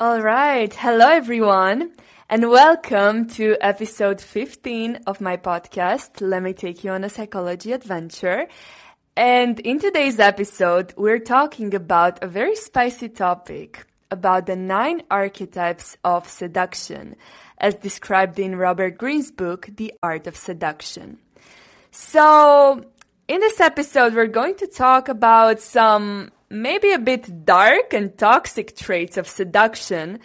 All right. Hello, everyone, and welcome to episode 15 of my podcast. Let me take you on a psychology adventure. And in today's episode, we're talking about a very spicy topic about the nine archetypes of seduction, as described in Robert Greene's book, The Art of Seduction. So, in this episode, we're going to talk about some maybe a bit dark and toxic traits of seduction.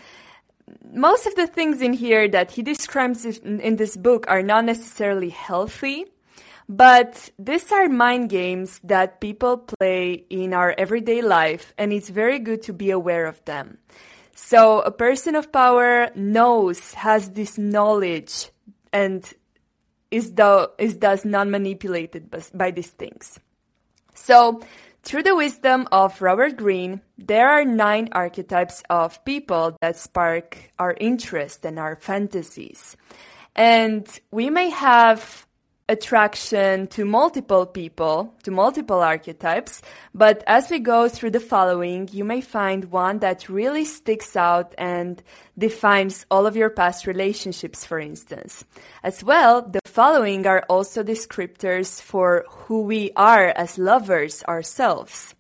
Most of the things in here that he describes in this book are not necessarily healthy, but these are mind games that people play in our everyday life, and it's very good to be aware of them. So, a person of power knows, has this knowledge, and is, the, is thus non manipulated by, by these things. So, through the wisdom of Robert Greene, there are nine archetypes of people that spark our interest and our fantasies. And we may have attraction to multiple people, to multiple archetypes, but as we go through the following, you may find one that really sticks out and defines all of your past relationships, for instance. As well, the following are also descriptors for who we are as lovers ourselves.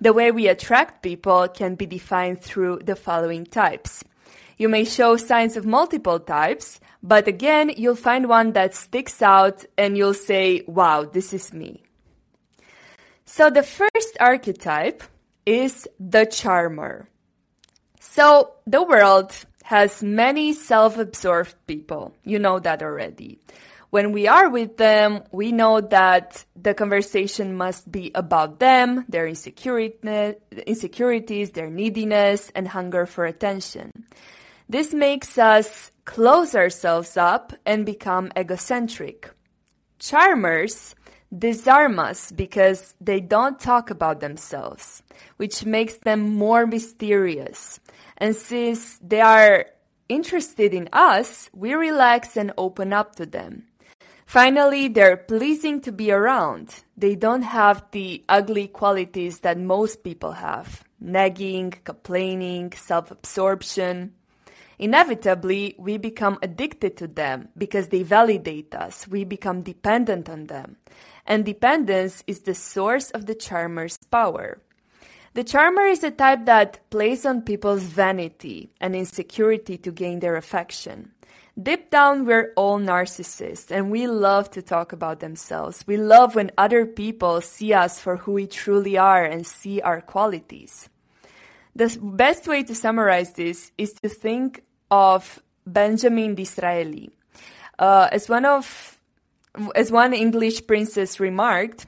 The way we attract people can be defined through the following types. You may show signs of multiple types, but again, you'll find one that sticks out and you'll say, wow, this is me. So the first archetype is the charmer. So the world has many self-absorbed people. You know that already. When we are with them, we know that the conversation must be about them, their insecurities, their neediness, and hunger for attention. This makes us close ourselves up and become egocentric. Charmers disarm us because they don't talk about themselves, which makes them more mysterious. And since they are interested in us, we relax and open up to them. Finally, they're pleasing to be around. They don't have the ugly qualities that most people have nagging, complaining, self absorption inevitably we become addicted to them because they validate us. We become dependent on them. And dependence is the source of the charmer's power. The charmer is a type that plays on people's vanity and insecurity to gain their affection. Deep down, we're all narcissists and we love to talk about themselves. We love when other people see us for who we truly are and see our qualities. The best way to summarize this is to think of Benjamin Disraeli. Uh, as one of as one English princess remarked,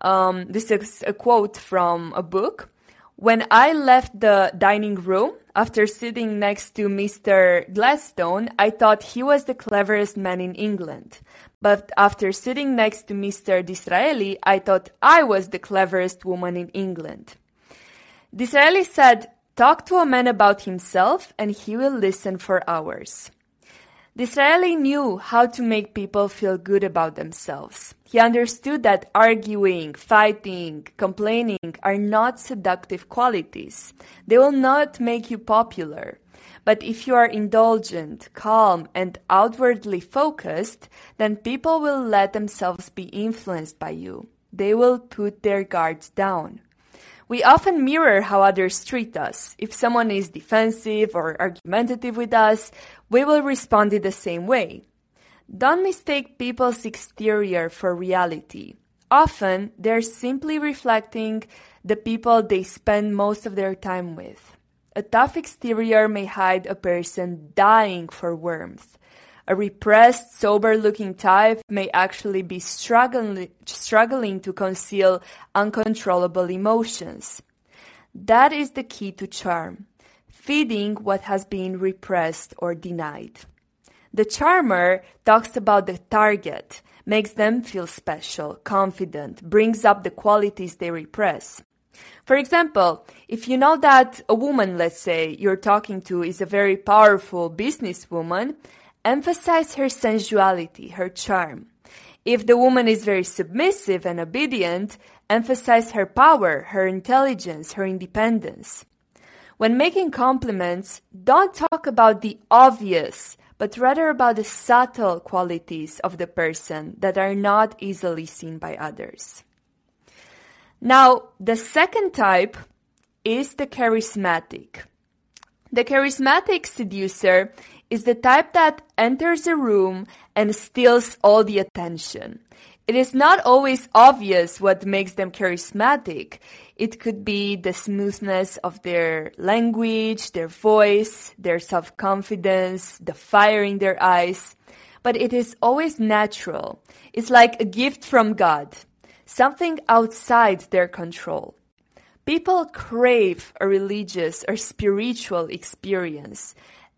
um, this is a quote from a book. When I left the dining room after sitting next to Mr. Gladstone, I thought he was the cleverest man in England. But after sitting next to Mr. Disraeli, I thought I was the cleverest woman in England. Disraeli said, Talk to a man about himself and he will listen for hours. Disraeli knew how to make people feel good about themselves. He understood that arguing, fighting, complaining are not seductive qualities. They will not make you popular. But if you are indulgent, calm, and outwardly focused, then people will let themselves be influenced by you. They will put their guards down. We often mirror how others treat us. If someone is defensive or argumentative with us, we will respond in the same way. Don't mistake people's exterior for reality. Often, they're simply reflecting the people they spend most of their time with. A tough exterior may hide a person dying for warmth. A repressed, sober looking type may actually be struggling, struggling to conceal uncontrollable emotions. That is the key to charm, feeding what has been repressed or denied. The charmer talks about the target, makes them feel special, confident, brings up the qualities they repress. For example, if you know that a woman, let's say, you're talking to is a very powerful businesswoman, Emphasize her sensuality, her charm. If the woman is very submissive and obedient, emphasize her power, her intelligence, her independence. When making compliments, don't talk about the obvious, but rather about the subtle qualities of the person that are not easily seen by others. Now, the second type is the charismatic. The charismatic seducer is the type that enters a room and steals all the attention. It is not always obvious what makes them charismatic. It could be the smoothness of their language, their voice, their self confidence, the fire in their eyes. But it is always natural. It's like a gift from God, something outside their control. People crave a religious or spiritual experience,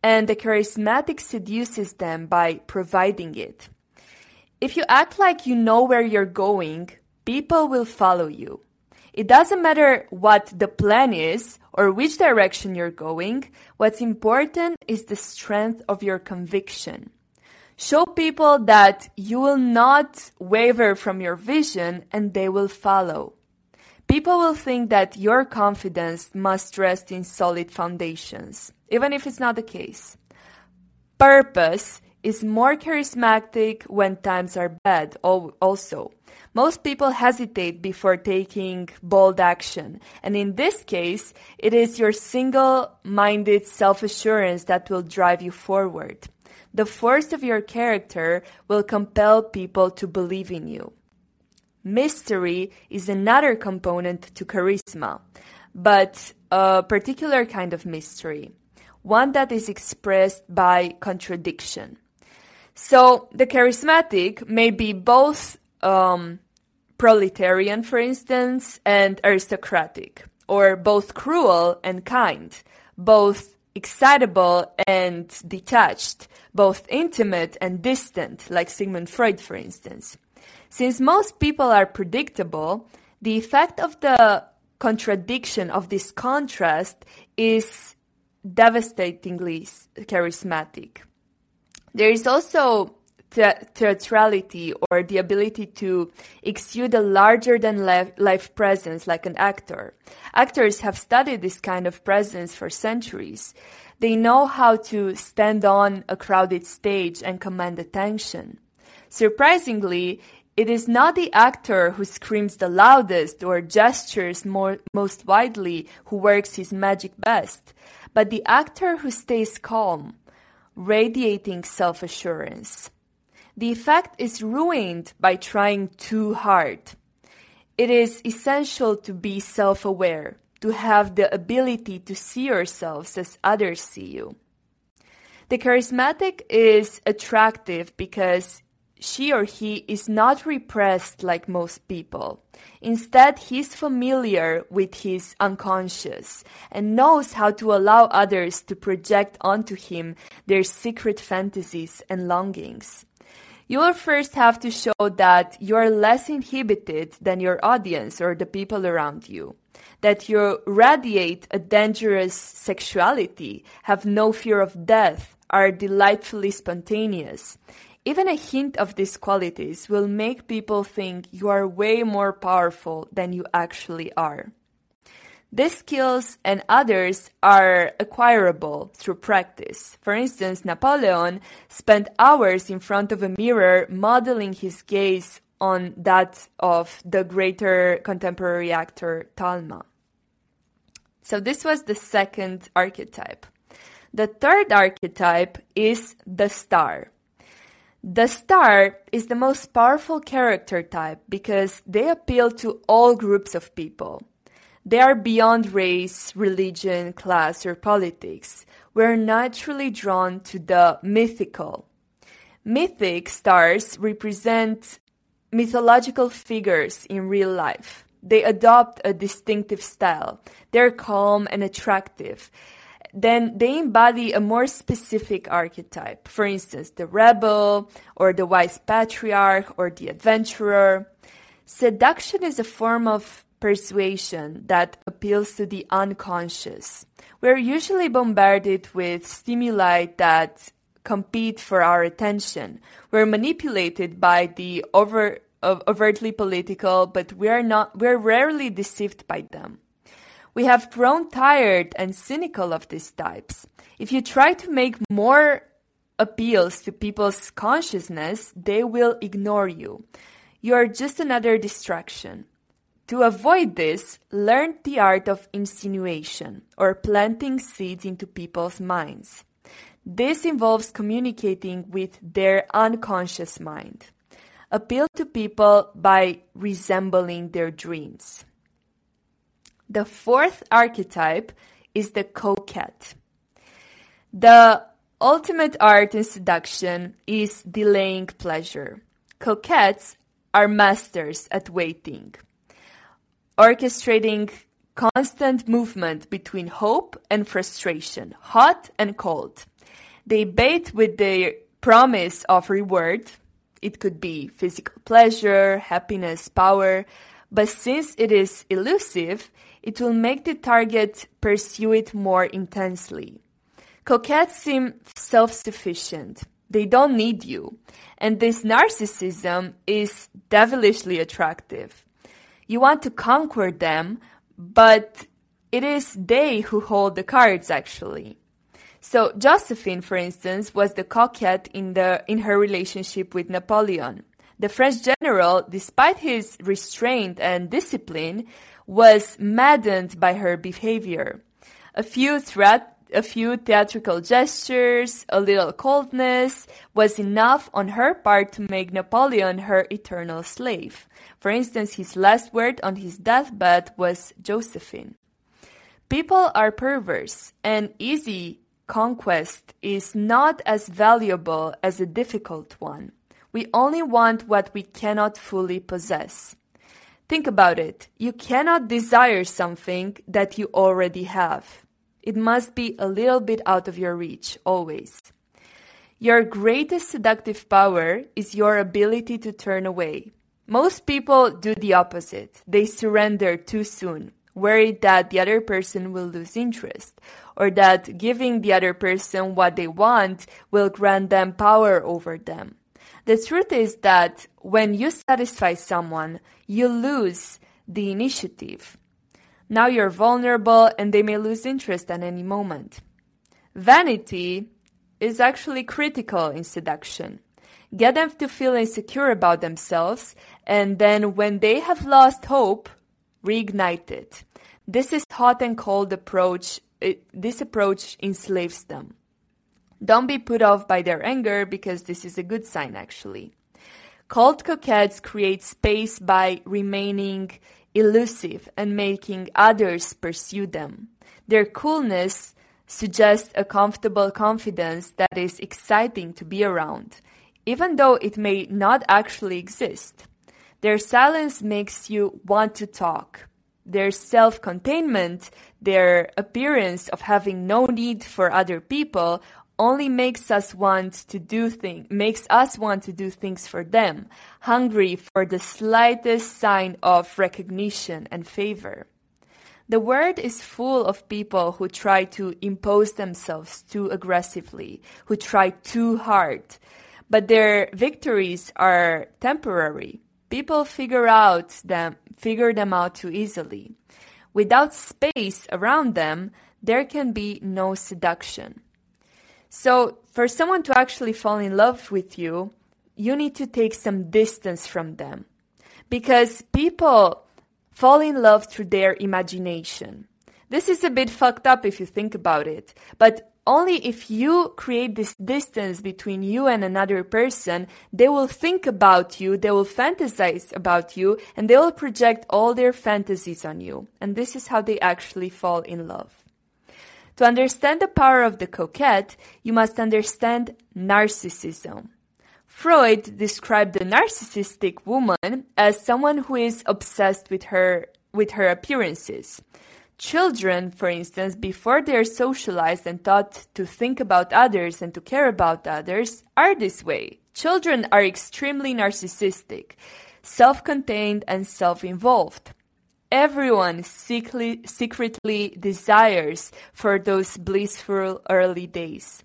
and the charismatic seduces them by providing it. If you act like you know where you're going, people will follow you. It doesn't matter what the plan is or which direction you're going, what's important is the strength of your conviction. Show people that you will not waver from your vision and they will follow. People will think that your confidence must rest in solid foundations, even if it's not the case. Purpose is more charismatic when times are bad, also. Most people hesitate before taking bold action, and in this case, it is your single minded self assurance that will drive you forward. The force of your character will compel people to believe in you. Mystery is another component to charisma, but a particular kind of mystery, one that is expressed by contradiction. So the charismatic may be both um, proletarian, for instance, and aristocratic, or both cruel and kind, both excitable and detached, both intimate and distant, like Sigmund Freud, for instance. Since most people are predictable, the effect of the contradiction of this contrast is devastatingly charismatic. There is also theatrality or the ability to exude a larger than life presence like an actor. Actors have studied this kind of presence for centuries. They know how to stand on a crowded stage and command attention. Surprisingly, it is not the actor who screams the loudest or gestures more, most widely who works his magic best, but the actor who stays calm, radiating self assurance the effect is ruined by trying too hard. It is essential to be self aware, to have the ability to see yourselves as others see you. The charismatic is attractive because she or he is not repressed like most people. Instead, he's familiar with his unconscious and knows how to allow others to project onto him their secret fantasies and longings. You will first have to show that you are less inhibited than your audience or the people around you, that you radiate a dangerous sexuality, have no fear of death, are delightfully spontaneous. Even a hint of these qualities will make people think you are way more powerful than you actually are. These skills and others are acquirable through practice. For instance, Napoleon spent hours in front of a mirror modeling his gaze on that of the greater contemporary actor Talma. So this was the second archetype. The third archetype is the star. The star is the most powerful character type because they appeal to all groups of people. They are beyond race, religion, class, or politics. We're naturally drawn to the mythical. Mythic stars represent mythological figures in real life. They adopt a distinctive style. They're calm and attractive. Then they embody a more specific archetype. For instance, the rebel, or the wise patriarch, or the adventurer. Seduction is a form of persuasion that appeals to the unconscious. We're usually bombarded with stimuli that compete for our attention. We're manipulated by the over, overtly political, but we're not, we're rarely deceived by them. We have grown tired and cynical of these types. If you try to make more appeals to people's consciousness, they will ignore you. You are just another distraction. To avoid this, learn the art of insinuation or planting seeds into people's minds. This involves communicating with their unconscious mind. Appeal to people by resembling their dreams. The fourth archetype is the coquette. The ultimate art in seduction is delaying pleasure. Coquettes are masters at waiting orchestrating constant movement between hope and frustration, hot and cold. They bait with the promise of reward. It could be physical pleasure, happiness, power, but since it is elusive, it will make the target pursue it more intensely. Coquettes seem self sufficient. They don't need you. And this narcissism is devilishly attractive. You want to conquer them, but it is they who hold the cards actually. So Josephine, for instance, was the coquette in the in her relationship with Napoleon. The French general, despite his restraint and discipline, was maddened by her behavior. A few threat a few theatrical gestures, a little coldness was enough on her part to make Napoleon her eternal slave. For instance, his last word on his deathbed was Josephine. People are perverse, and easy conquest is not as valuable as a difficult one. We only want what we cannot fully possess. Think about it. You cannot desire something that you already have. It must be a little bit out of your reach, always. Your greatest seductive power is your ability to turn away. Most people do the opposite. They surrender too soon, worried that the other person will lose interest, or that giving the other person what they want will grant them power over them. The truth is that when you satisfy someone, you lose the initiative. Now you're vulnerable and they may lose interest at any moment. Vanity is actually critical in seduction. Get them to feel insecure about themselves, and then when they have lost hope, reignite it. This is hot and cold approach. It, this approach enslaves them. Don't be put off by their anger because this is a good sign actually. Cold coquettes create space by remaining elusive and making others pursue them. Their coolness suggests a comfortable confidence that is exciting to be around, even though it may not actually exist. Their silence makes you want to talk. Their self containment, their appearance of having no need for other people, only makes us want to do things, makes us want to do things for them, hungry for the slightest sign of recognition and favor. The world is full of people who try to impose themselves too aggressively, who try too hard, but their victories are temporary. People figure out them, figure them out too easily. Without space around them, there can be no seduction. So, for someone to actually fall in love with you, you need to take some distance from them. Because people fall in love through their imagination. This is a bit fucked up if you think about it, but only if you create this distance between you and another person, they will think about you, they will fantasize about you, and they will project all their fantasies on you. And this is how they actually fall in love. To understand the power of the coquette, you must understand narcissism. Freud described the narcissistic woman as someone who is obsessed with her with her appearances. Children, for instance, before they are socialized and taught to think about others and to care about others, are this way. Children are extremely narcissistic, self contained, and self involved. Everyone secretly, secretly desires for those blissful early days.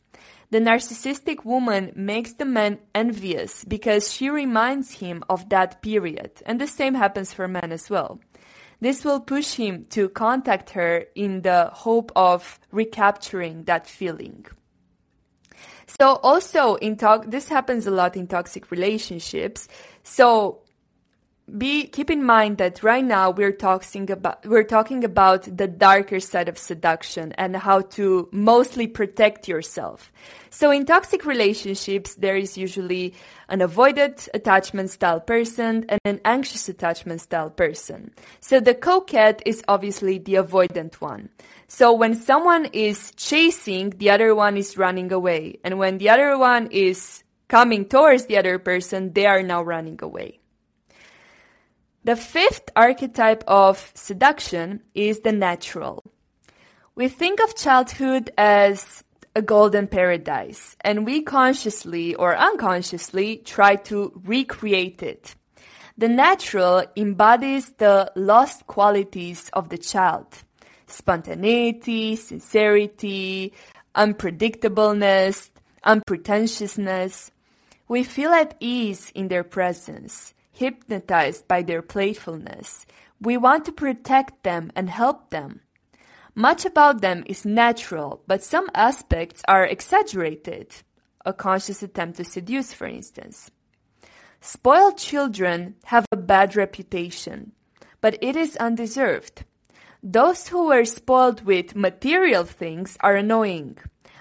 The narcissistic woman makes the man envious because she reminds him of that period, and the same happens for men as well. This will push him to contact her in the hope of recapturing that feeling. So also in talk, this happens a lot in toxic relationships. So be keep in mind that right now we're talking about we're talking about the darker side of seduction and how to mostly protect yourself. So in toxic relationships there is usually an avoided attachment style person and an anxious attachment style person. So the coquette is obviously the avoidant one. So when someone is chasing, the other one is running away. And when the other one is coming towards the other person, they are now running away. The fifth archetype of seduction is the natural. We think of childhood as a golden paradise, and we consciously or unconsciously try to recreate it. The natural embodies the lost qualities of the child spontaneity, sincerity, unpredictableness, unpretentiousness. We feel at ease in their presence hypnotized by their playfulness. We want to protect them and help them. Much about them is natural, but some aspects are exaggerated. A conscious attempt to seduce, for instance. Spoiled children have a bad reputation, but it is undeserved. Those who were spoiled with material things are annoying,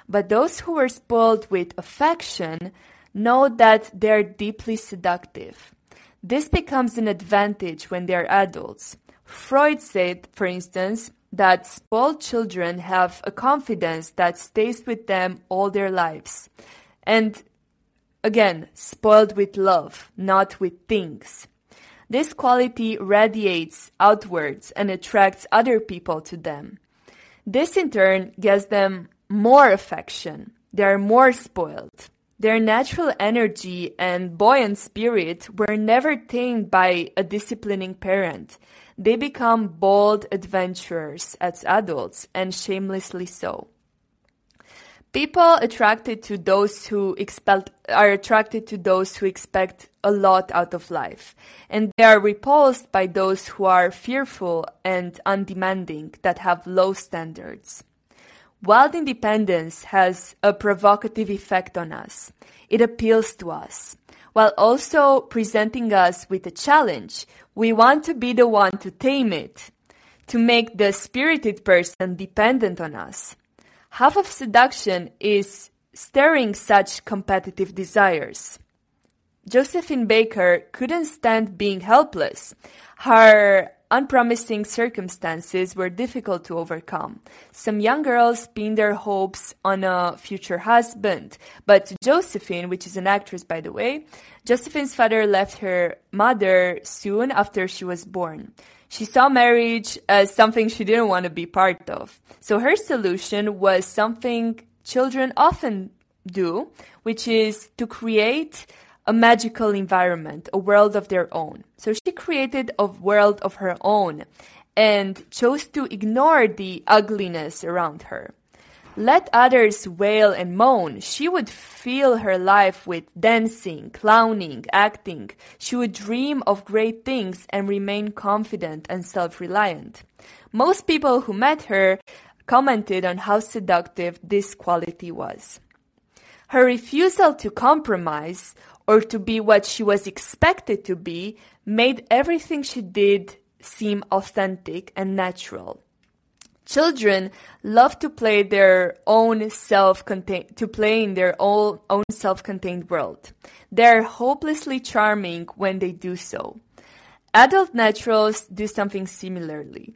but those who were spoiled with affection know that they're deeply seductive. This becomes an advantage when they're adults. Freud said, for instance, that spoiled children have a confidence that stays with them all their lives. And again, spoiled with love, not with things. This quality radiates outwards and attracts other people to them. This in turn gives them more affection. They are more spoiled. Their natural energy and buoyant spirit were never tamed by a disciplining parent. They become bold adventurers as adults, and shamelessly so. People attracted to those who expect are attracted to those who expect a lot out of life, and they are repulsed by those who are fearful and undemanding that have low standards. Wild independence has a provocative effect on us. It appeals to us. While also presenting us with a challenge, we want to be the one to tame it, to make the spirited person dependent on us. Half of seduction is stirring such competitive desires. Josephine Baker couldn't stand being helpless. Her unpromising circumstances were difficult to overcome. Some young girls pinned their hopes on a future husband, but Josephine, which is an actress by the way, Josephine's father left her mother soon after she was born. She saw marriage as something she didn't want to be part of. So her solution was something children often do, which is to create a magical environment, a world of their own. So she created a world of her own and chose to ignore the ugliness around her. Let others wail and moan. She would fill her life with dancing, clowning, acting. She would dream of great things and remain confident and self reliant. Most people who met her commented on how seductive this quality was. Her refusal to compromise or to be what she was expected to be made everything she did seem authentic and natural. Children love to play their own self-contained to play in their own, own self-contained world. They're hopelessly charming when they do so. Adult naturals do something similarly.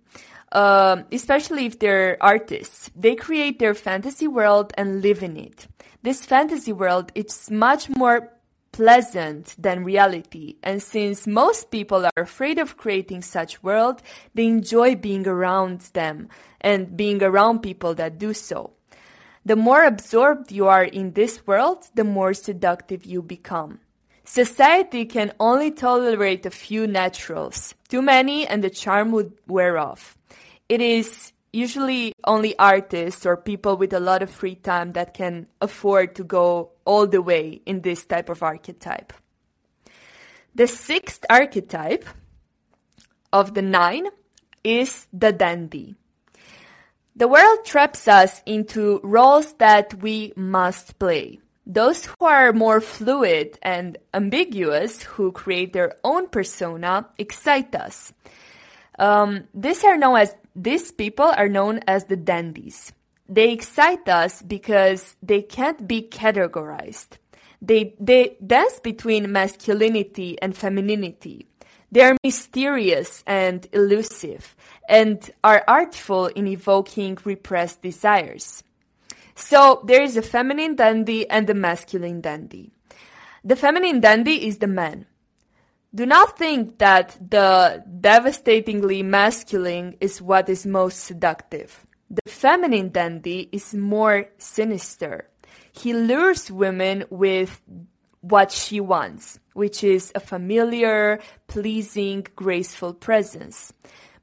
Uh, especially if they're artists. They create their fantasy world and live in it. This fantasy world is much more pleasant than reality. And since most people are afraid of creating such world, they enjoy being around them and being around people that do so. The more absorbed you are in this world, the more seductive you become. Society can only tolerate a few naturals. Too many and the charm would wear off. It is usually only artists or people with a lot of free time that can afford to go all the way in this type of archetype. The sixth archetype of the nine is the dandy. The world traps us into roles that we must play. Those who are more fluid and ambiguous, who create their own persona, excite us. Um, these are known as these people are known as the dandies. They excite us because they can't be categorized. They they dance between masculinity and femininity. They are mysterious and elusive and are artful in evoking repressed desires. So there is a feminine dandy and a masculine dandy. The feminine dandy is the man. Do not think that the devastatingly masculine is what is most seductive. The feminine dandy is more sinister. He lures women with what she wants, which is a familiar, pleasing, graceful presence.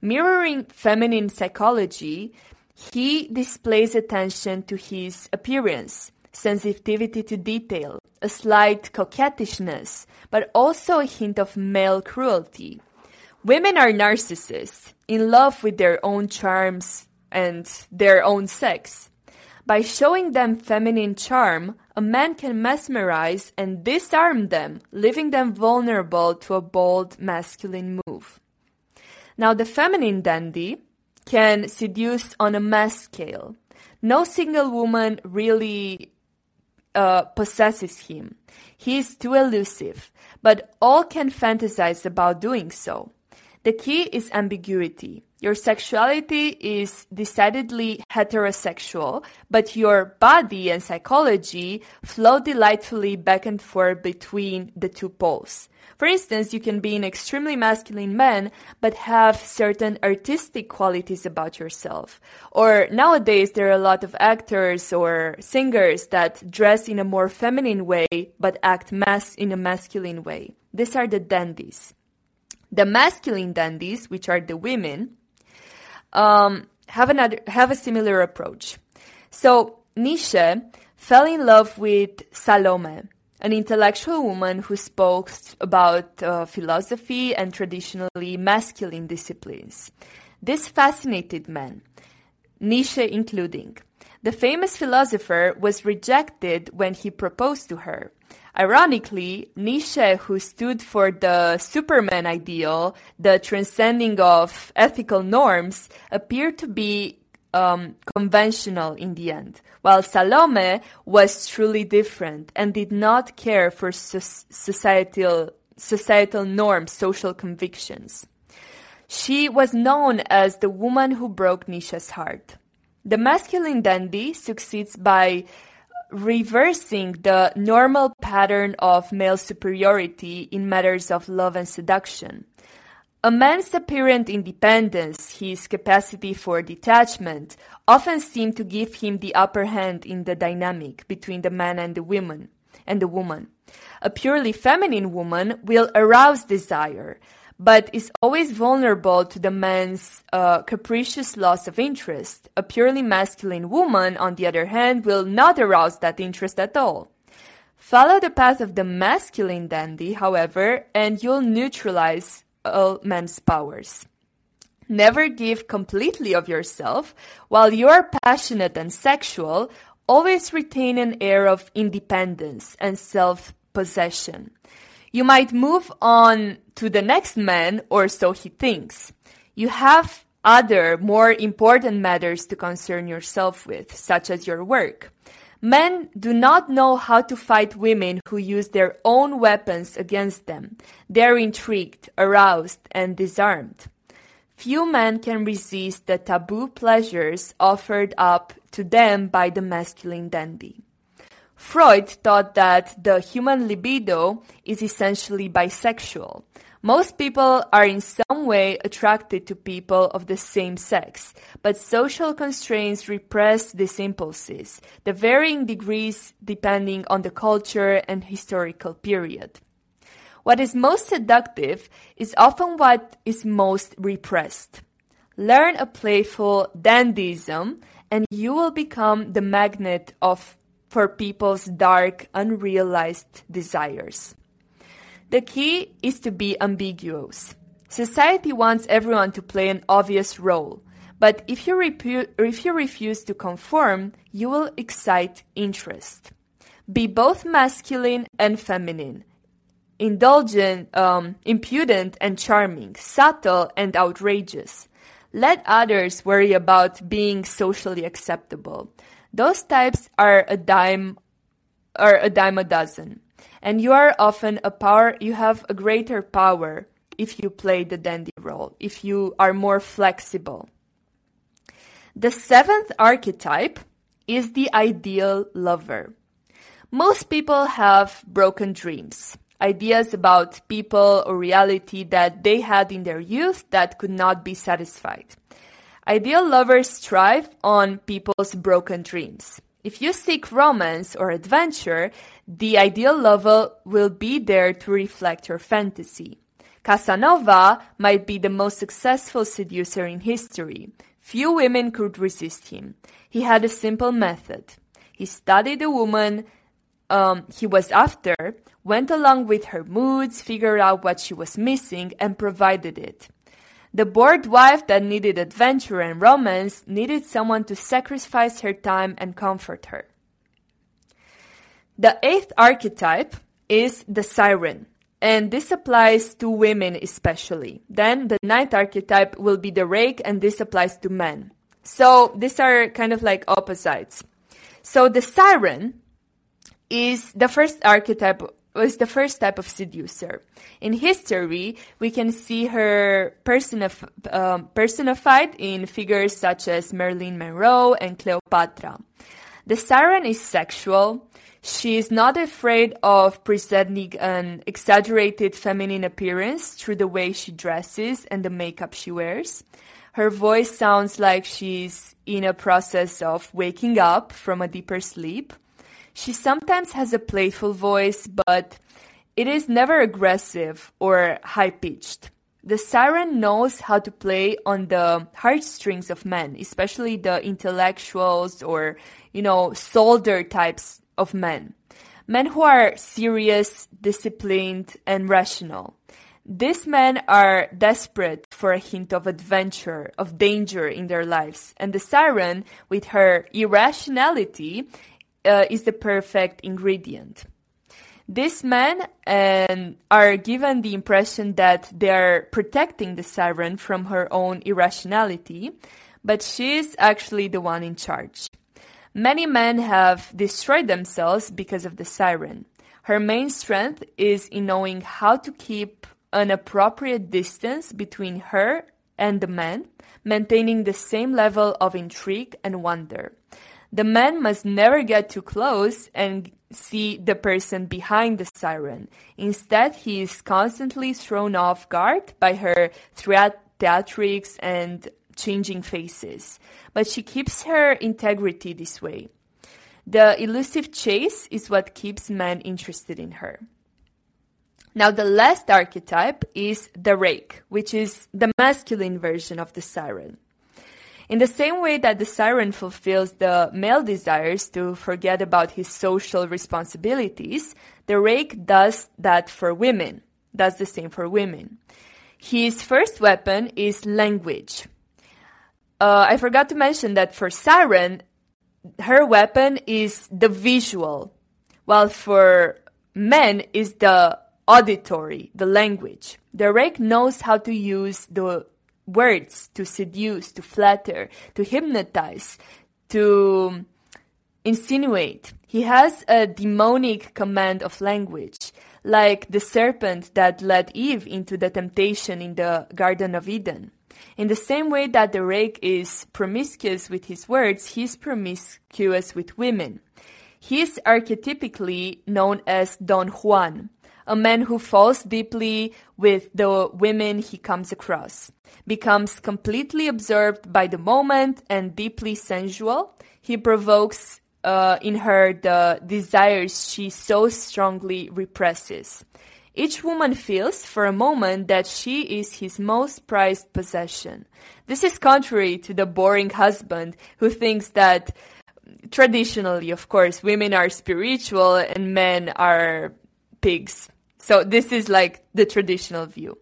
Mirroring feminine psychology, he displays attention to his appearance, sensitivity to detail, a slight coquettishness, but also a hint of male cruelty. Women are narcissists, in love with their own charms and their own sex. By showing them feminine charm, a man can mesmerize and disarm them, leaving them vulnerable to a bold masculine move. Now, the feminine dandy can seduce on a mass scale. No single woman really uh, possesses him. He is too elusive, but all can fantasize about doing so. The key is ambiguity. Your sexuality is decidedly heterosexual, but your body and psychology flow delightfully back and forth between the two poles. For instance, you can be an extremely masculine man, but have certain artistic qualities about yourself. Or nowadays, there are a lot of actors or singers that dress in a more feminine way, but act mass in a masculine way. These are the dandies. The masculine dandies, which are the women, um, have another have a similar approach. So Nietzsche fell in love with Salome, an intellectual woman who spoke about uh, philosophy and traditionally masculine disciplines. This fascinated men, Nietzsche including. The famous philosopher was rejected when he proposed to her. Ironically, Nietzsche, who stood for the Superman ideal, the transcending of ethical norms, appeared to be um, conventional in the end, while Salome was truly different and did not care for societal, societal norms, social convictions. She was known as the woman who broke Nietzsche's heart. The masculine dandy succeeds by reversing the normal pattern of male superiority in matters of love and seduction. A man's apparent independence, his capacity for detachment, often seem to give him the upper hand in the dynamic between the man and the woman and the woman. A purely feminine woman will arouse desire, but is always vulnerable to the man's uh, capricious loss of interest. A purely masculine woman, on the other hand, will not arouse that interest at all. Follow the path of the masculine dandy, however, and you'll neutralize all men's powers. Never give completely of yourself. While you're passionate and sexual, always retain an air of independence and self possession. You might move on to the next man, or so he thinks. You have other, more important matters to concern yourself with, such as your work. Men do not know how to fight women who use their own weapons against them. They are intrigued, aroused, and disarmed. Few men can resist the taboo pleasures offered up to them by the masculine dandy. Freud thought that the human libido is essentially bisexual. Most people are in some way attracted to people of the same sex, but social constraints repress these impulses, the varying degrees depending on the culture and historical period. What is most seductive is often what is most repressed. Learn a playful dandyism and you will become the magnet of for people's dark, unrealized desires. The key is to be ambiguous. Society wants everyone to play an obvious role, but if you, repu- if you refuse to conform, you will excite interest. Be both masculine and feminine, indulgent, um, impudent and charming, subtle and outrageous. Let others worry about being socially acceptable. Those types are a dime, are a dime a dozen. And you are often a power, you have a greater power if you play the dandy role, if you are more flexible. The seventh archetype is the ideal lover. Most people have broken dreams, ideas about people or reality that they had in their youth that could not be satisfied. Ideal lovers thrive on people's broken dreams. If you seek romance or adventure, the ideal lover will be there to reflect your fantasy. Casanova might be the most successful seducer in history. Few women could resist him. He had a simple method. He studied the woman um, he was after, went along with her moods, figured out what she was missing, and provided it. The bored wife that needed adventure and romance needed someone to sacrifice her time and comfort her. The eighth archetype is the siren, and this applies to women especially. Then the ninth archetype will be the rake, and this applies to men. So these are kind of like opposites. So the siren is the first archetype was the first type of seducer. In history, we can see her personif- um, personified in figures such as Marilyn Monroe and Cleopatra. The siren is sexual. She is not afraid of presenting an exaggerated feminine appearance through the way she dresses and the makeup she wears. Her voice sounds like she's in a process of waking up from a deeper sleep. She sometimes has a playful voice, but it is never aggressive or high pitched. The siren knows how to play on the heartstrings of men, especially the intellectuals or, you know, soldier types of men. Men who are serious, disciplined, and rational. These men are desperate for a hint of adventure, of danger in their lives, and the siren, with her irrationality, uh, is the perfect ingredient. These men um, are given the impression that they are protecting the siren from her own irrationality, but she is actually the one in charge. Many men have destroyed themselves because of the siren. Her main strength is in knowing how to keep an appropriate distance between her and the man, maintaining the same level of intrigue and wonder. The man must never get too close and see the person behind the siren. Instead, he is constantly thrown off guard by her theatrics and changing faces. But she keeps her integrity this way. The elusive chase is what keeps men interested in her. Now, the last archetype is the rake, which is the masculine version of the siren. In the same way that the siren fulfills the male desires to forget about his social responsibilities, the rake does that for women, does the same for women. His first weapon is language. Uh, I forgot to mention that for Siren, her weapon is the visual, while for men is the auditory, the language. The rake knows how to use the words to seduce, to flatter, to hypnotize, to insinuate. He has a demonic command of language, like the serpent that led Eve into the temptation in the Garden of Eden. In the same way that the rake is promiscuous with his words, he is promiscuous with women. He is archetypically known as Don Juan, a man who falls deeply with the women he comes across, becomes completely absorbed by the moment and deeply sensual. He provokes uh, in her the desires she so strongly represses. Each woman feels for a moment that she is his most prized possession. This is contrary to the boring husband who thinks that traditionally, of course, women are spiritual and men are pigs. So this is like the traditional view.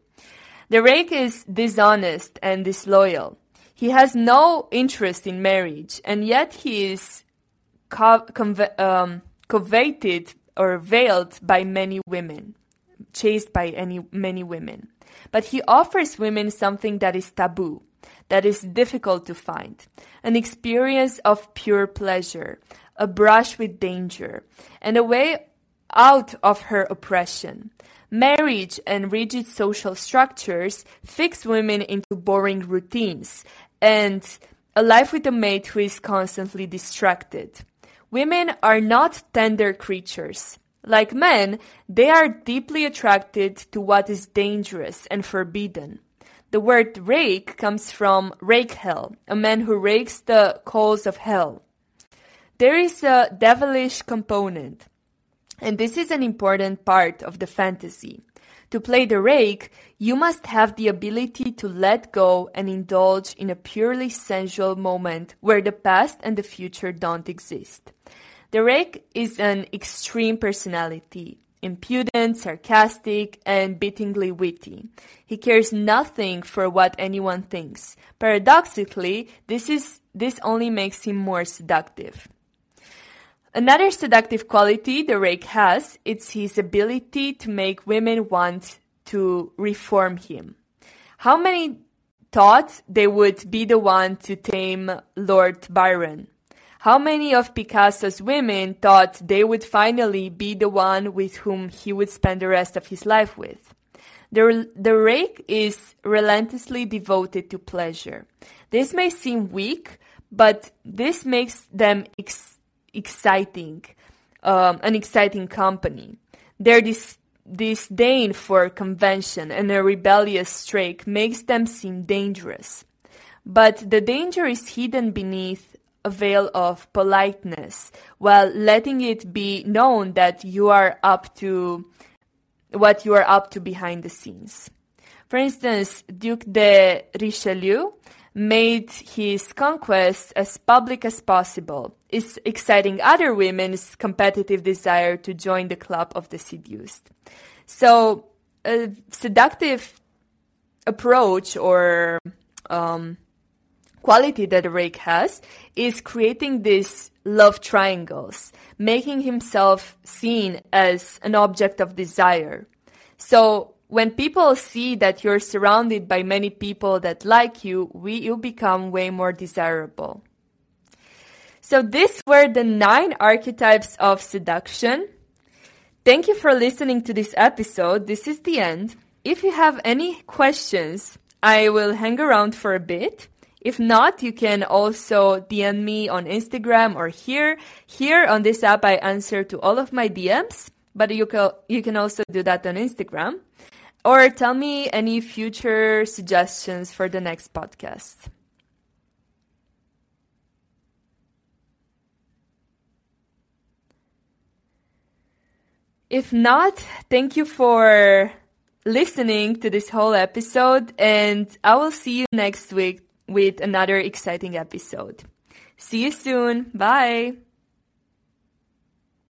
The rake is dishonest and disloyal. He has no interest in marriage, and yet he is co- conve- um, coveted or veiled by many women, chased by any, many women. But he offers women something that is taboo, that is difficult to find, an experience of pure pleasure, a brush with danger, and a way out of her oppression. Marriage and rigid social structures fix women into boring routines and a life with a mate who is constantly distracted. Women are not tender creatures. Like men, they are deeply attracted to what is dangerous and forbidden. The word rake comes from rake hell, a man who rakes the coals of hell. There is a devilish component, and this is an important part of the fantasy. To play the rake, you must have the ability to let go and indulge in a purely sensual moment where the past and the future don't exist. The rake is an extreme personality, impudent, sarcastic, and bitingly witty. He cares nothing for what anyone thinks. Paradoxically, this is this only makes him more seductive. Another seductive quality the rake has is his ability to make women want to reform him. How many thought they would be the one to tame Lord Byron? How many of Picasso's women thought they would finally be the one with whom he would spend the rest of his life with? The, the rake is relentlessly devoted to pleasure. This may seem weak, but this makes them exciting, um, an exciting company. Their dis- disdain for convention and a rebellious streak makes them seem dangerous. But the danger is hidden beneath a veil of politeness, while letting it be known that you are up to what you are up to behind the scenes. For instance, Duke de Richelieu made his conquest as public as possible, is exciting other women's competitive desire to join the club of the seduced. So, a seductive approach or um, quality that Rake has is creating these love triangles, making himself seen as an object of desire. So when people see that you're surrounded by many people that like you, we, you become way more desirable. So these were the nine archetypes of seduction. Thank you for listening to this episode. This is the end. If you have any questions, I will hang around for a bit. If not, you can also DM me on Instagram or here. Here on this app, I answer to all of my DMs, but you can, you can also do that on Instagram. Or tell me any future suggestions for the next podcast. If not, thank you for listening to this whole episode, and I will see you next week with another exciting episode. See you soon. Bye.